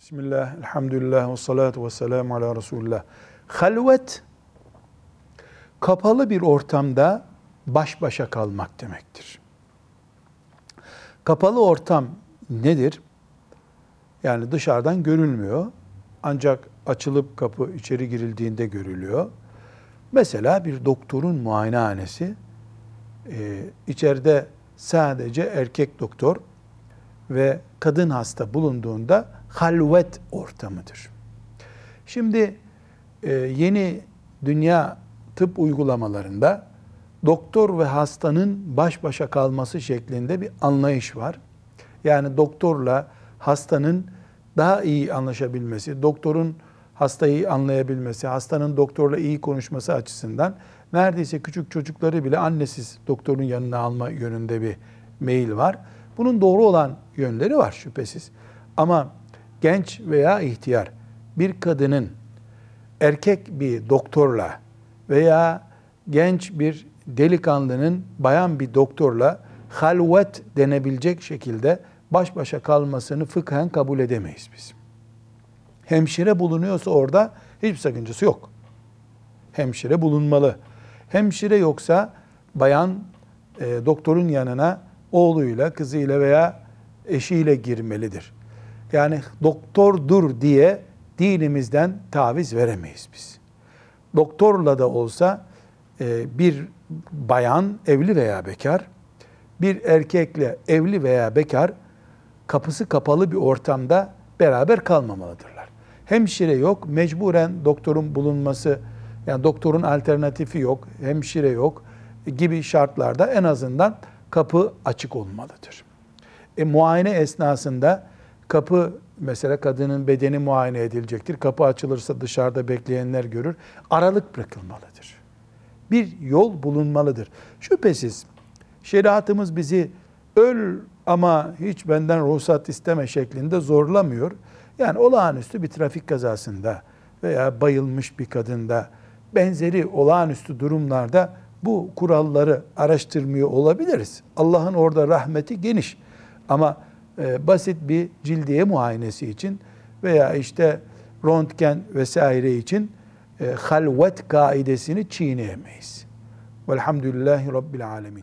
Bismillah, elhamdülillah ve salatu ve selamu ala Resulullah. Halvet, kapalı bir ortamda baş başa kalmak demektir. Kapalı ortam nedir? Yani dışarıdan görülmüyor. Ancak açılıp kapı içeri girildiğinde görülüyor. Mesela bir doktorun muayenehanesi, e, içeride sadece erkek doktor ve kadın hasta bulunduğunda halvet ortamıdır. Şimdi e, yeni dünya tıp uygulamalarında doktor ve hastanın baş başa kalması şeklinde bir anlayış var. Yani doktorla hastanın daha iyi anlaşabilmesi, doktorun hastayı anlayabilmesi, hastanın doktorla iyi konuşması açısından neredeyse küçük çocukları bile annesiz doktorun yanına alma yönünde bir meyil var. Bunun doğru olan yönleri var şüphesiz. Ama genç veya ihtiyar bir kadının erkek bir doktorla veya genç bir delikanlının bayan bir doktorla halvet denebilecek şekilde baş başa kalmasını fıkhen kabul edemeyiz biz. Hemşire bulunuyorsa orada hiçbir sakıncası yok. Hemşire bulunmalı. Hemşire yoksa bayan e, doktorun yanına oğluyla, kızıyla veya eşiyle girmelidir. Yani doktordur diye dinimizden taviz veremeyiz biz. Doktorla da olsa e, bir bayan evli veya bekar, bir erkekle evli veya bekar kapısı kapalı bir ortamda beraber kalmamalıdırlar. Hemşire yok, mecburen doktorun bulunması, yani doktorun alternatifi yok, hemşire yok gibi şartlarda en azından kapı açık olmalıdır. E, muayene esnasında kapı mesela kadının bedeni muayene edilecektir. Kapı açılırsa dışarıda bekleyenler görür. Aralık bırakılmalıdır. Bir yol bulunmalıdır. Şüphesiz şeriatımız bizi öl ama hiç benden ruhsat isteme şeklinde zorlamıyor. Yani olağanüstü bir trafik kazasında veya bayılmış bir kadında benzeri olağanüstü durumlarda bu kuralları araştırmıyor olabiliriz. Allah'ın orada rahmeti geniş. Ama e, basit bir cildiye muayenesi için veya işte röntgen vesaire için e, halvet kaidesini çiğneyemeyiz. Velhamdülillahi Rabbil Alemin.